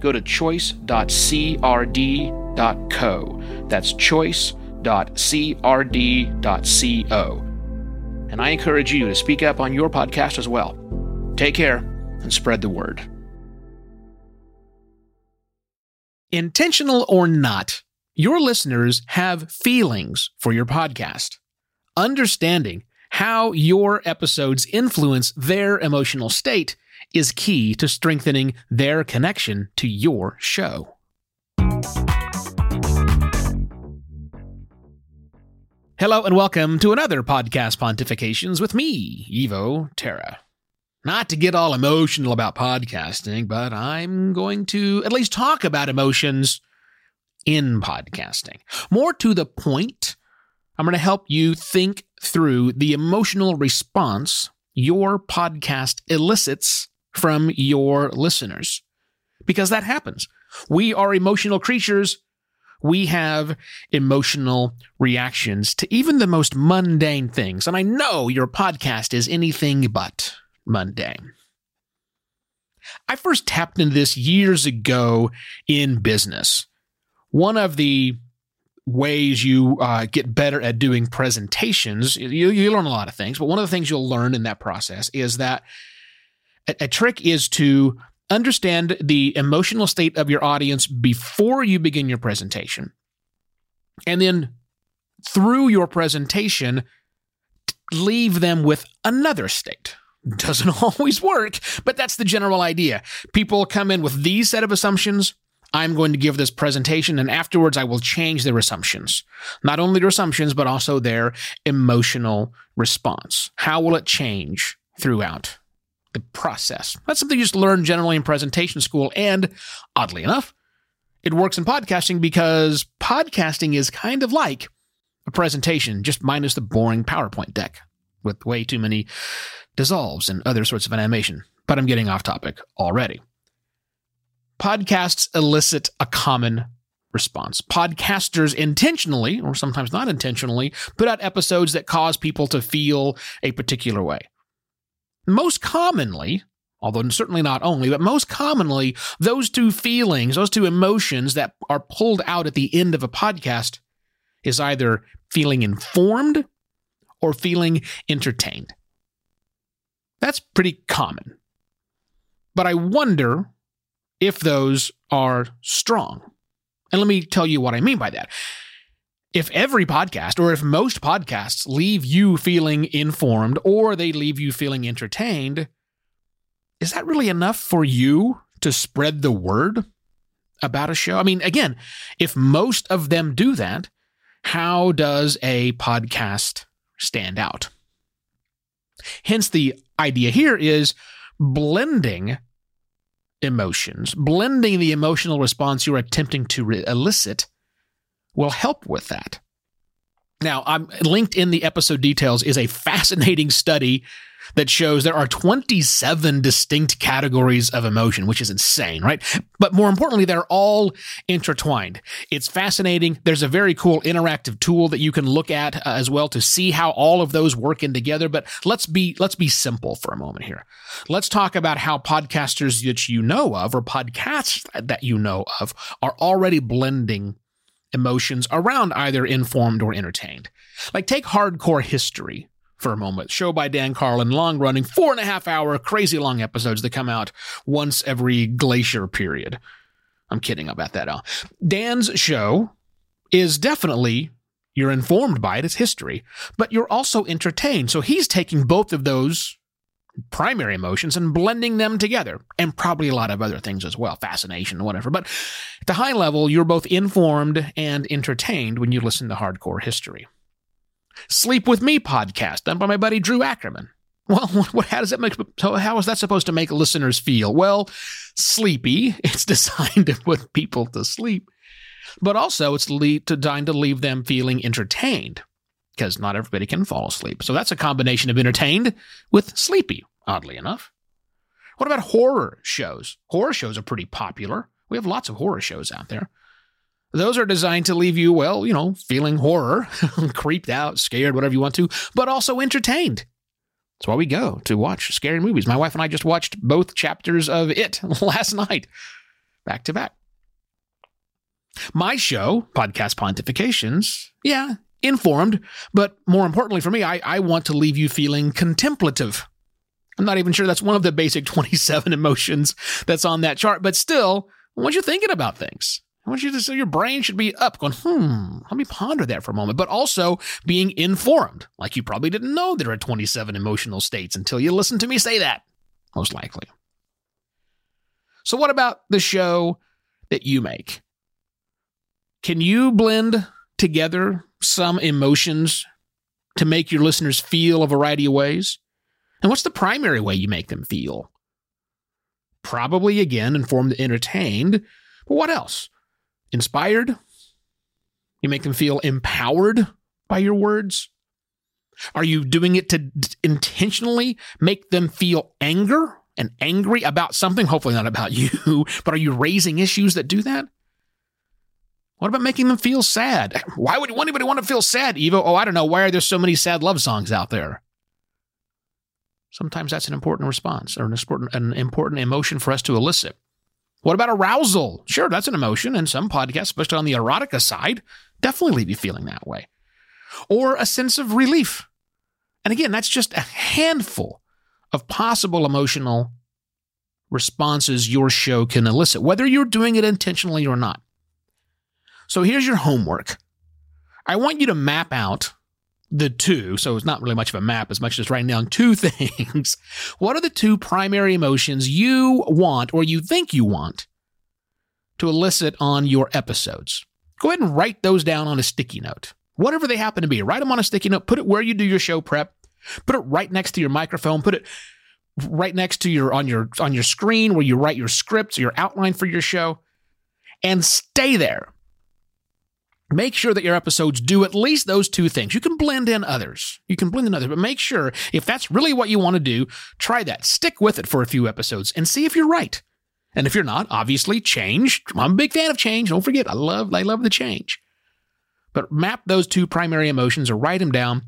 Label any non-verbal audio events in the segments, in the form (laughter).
go to choice.crd.co. That's choice.crd.co. And I encourage you to speak up on your podcast as well. Take care and spread the word. Intentional or not, your listeners have feelings for your podcast. Understanding how your episodes influence their emotional state is key to strengthening their connection to your show. Hello and welcome to another podcast pontifications with me, Evo Terra. Not to get all emotional about podcasting, but I'm going to at least talk about emotions in podcasting. More to the point, I'm going to help you think through the emotional response your podcast elicits from your listeners. Because that happens. We are emotional creatures. We have emotional reactions to even the most mundane things. And I know your podcast is anything but mundane. I first tapped into this years ago in business. One of the ways you uh, get better at doing presentations, you, you learn a lot of things, but one of the things you'll learn in that process is that a, a trick is to understand the emotional state of your audience before you begin your presentation. And then through your presentation, leave them with another state. Doesn't (laughs) always work, but that's the general idea. People come in with these set of assumptions. I'm going to give this presentation, and afterwards, I will change their assumptions. Not only their assumptions, but also their emotional response. How will it change throughout the process. That's something you just learn generally in presentation school. And oddly enough, it works in podcasting because podcasting is kind of like a presentation, just minus the boring PowerPoint deck with way too many dissolves and other sorts of animation. But I'm getting off topic already. Podcasts elicit a common response. Podcasters intentionally, or sometimes not intentionally, put out episodes that cause people to feel a particular way. Most commonly, although certainly not only, but most commonly, those two feelings, those two emotions that are pulled out at the end of a podcast is either feeling informed or feeling entertained. That's pretty common. But I wonder if those are strong. And let me tell you what I mean by that if every podcast or if most podcasts leave you feeling informed or they leave you feeling entertained, is that really enough for you to spread the word about a show? I mean, again, if most of them do that, how does a podcast stand out? Hence, the idea here is blending emotions, blending the emotional response you're attempting to re- elicit will help with that. Now, I'm linked in the episode details is a fascinating study that shows there are 27 distinct categories of emotion, which is insane, right? But more importantly, they're all intertwined. It's fascinating. There's a very cool interactive tool that you can look at uh, as well to see how all of those work in together. But let's be let's be simple for a moment here. Let's talk about how podcasters that you know of or podcasts that you know of are already blending emotions around either informed or entertained. Like take hardcore history for a moment. Show by Dan Carlin, long running, four and a half hour, crazy long episodes that come out once every glacier period. I'm kidding about that. Now. Dan's show is definitely you're informed by it, it's history, but you're also entertained. So he's taking both of those primary emotions and blending them together, and probably a lot of other things as well, fascination, whatever. But at the high level, you're both informed and entertained when you listen to hardcore history. Sleep with Me podcast, done by my buddy Drew Ackerman. Well, (laughs) what, how does that make? How is that supposed to make listeners feel? Well, sleepy. (laughs) It's designed to put people to sleep, but also it's designed to leave them feeling entertained because not everybody can fall asleep. So that's a combination of entertained with sleepy. Oddly enough. What about horror shows? Horror shows are pretty popular. We have lots of horror shows out there. Those are designed to leave you, well, you know, feeling horror, (laughs) creeped out, scared, whatever you want to, but also entertained. That's why we go to watch scary movies. My wife and I just watched both chapters of It (laughs) last night, back to back. My show, Podcast Pontifications, yeah, informed, but more importantly for me, I, I want to leave you feeling contemplative. I'm not even sure that's one of the basic (laughs) 27 emotions that's on that chart, but still, I want you thinking about things. I want you to so your brain should be up, going, hmm, let me ponder that for a moment, but also being informed. Like you probably didn't know there are 27 emotional states until you listened to me say that, most likely. So, what about the show that you make? Can you blend together some emotions to make your listeners feel a variety of ways? And what's the primary way you make them feel? Probably, again, informed and entertained. But what else? Inspired? You make them feel empowered by your words? Are you doing it to intentionally make them feel anger and angry about something? Hopefully, not about (laughs) you, but are you raising issues that do that? What about making them feel sad? (laughs) Why would anybody want to feel sad, Evo? Oh, I don't know. Why are there so many sad love songs out there? Sometimes that's an important response or an important, an important emotion for us to elicit. What about arousal? Sure, that's an emotion, and some podcasts, especially on the erotica side, definitely leave you feeling that way. Or a sense of relief. And again, that's just a handful of possible emotional responses your show can elicit, whether you're doing it intentionally or not. So here's your homework. I want you to map out the two, so it's not really much of a map as much as writing down two (laughs) things. what are the two primary emotions you want or you think you want to elicit on your episodes? Go ahead and write those down on a sticky note. Whatever they happen to be, write them on a sticky note, put it where you do your show prep, put it right next to your microphone, put it right next to your on your on your screen where you write your scripts, or your outline for your show, and stay there Make sure that your episodes do at least those two things. You can blend in others. You can blend in others, but make sure if that's really what you want to do, try that. Stick with it for a few episodes and see if you're right. And if you're not, obviously change. I'm a big fan of change. Don't forget, I love I love the change. But map those two primary emotions or write them down.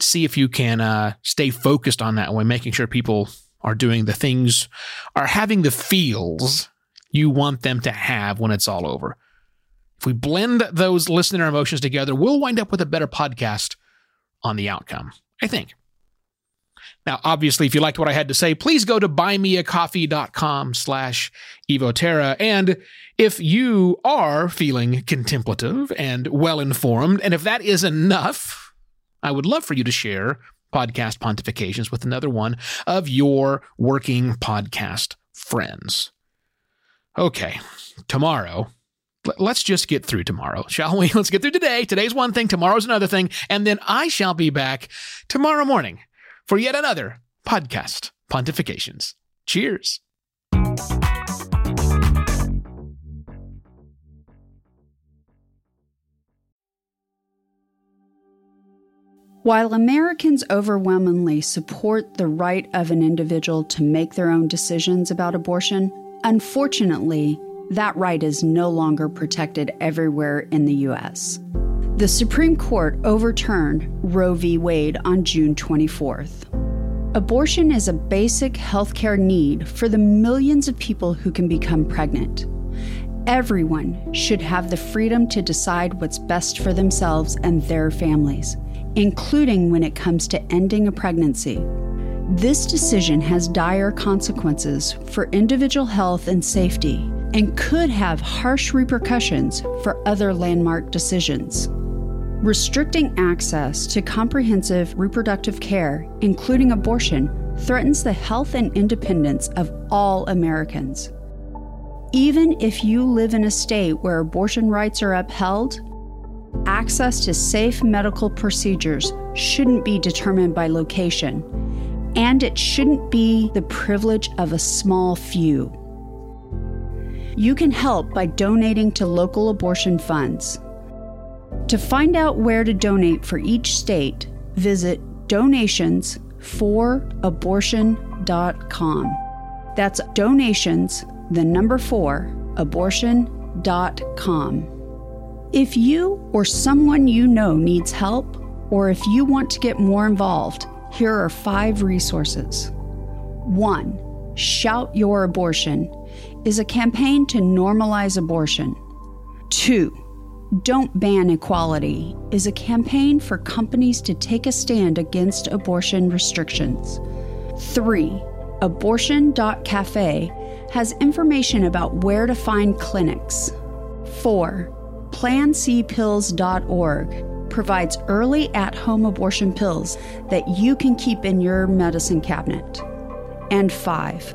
See if you can uh, stay focused on that one, making sure people are doing the things, are having the feels you want them to have when it's all over. If we blend those listener emotions together, we'll wind up with a better podcast on the outcome, I think. Now, obviously, if you liked what I had to say, please go to buymeacoffee.com slash evoterra. And if you are feeling contemplative and well-informed, and if that is enough, I would love for you to share podcast pontifications with another one of your working podcast friends. Okay, tomorrow let's just get through tomorrow, shall we? (laughs) Let's get through today. Today's one thing, tomorrow's another thing, and then I shall be back tomorrow morning for yet another podcast pontifications. Cheers. While Americans overwhelmingly support the right of an individual to make their own decisions about abortion, unfortunately, that right is no longer protected everywhere in the U.S. The Supreme Court overturned Roe v. Wade on June 24th. Abortion is a basic healthcare need for the millions of people who can become pregnant. Everyone should have the freedom to decide what's best for themselves and their families, including when it comes to ending a pregnancy. This decision has dire consequences for individual health and safety and could have harsh repercussions for other landmark decisions. Restricting access to comprehensive reproductive care, including abortion, threatens the health and independence of all Americans. Even if you live in a state where abortion rights are upheld, access to safe medical procedures shouldn't be determined by location and it shouldn't be the privilege of a small few. You can help by donating to local abortion funds. To find out where to donate for each state, visit donationsforabortion.com. That's donations, the number four, abortion.com. If you or someone you know needs help, or if you want to get more involved, here are five resources. One, Shout Your Abortion is a campaign to normalize abortion. Two, Don't Ban Equality is a campaign for companies to take a stand against abortion restrictions. Three, Abortion.cafe has information about where to find clinics. Four, PlanCpills.org provides early at home abortion pills that you can keep in your medicine cabinet. And five,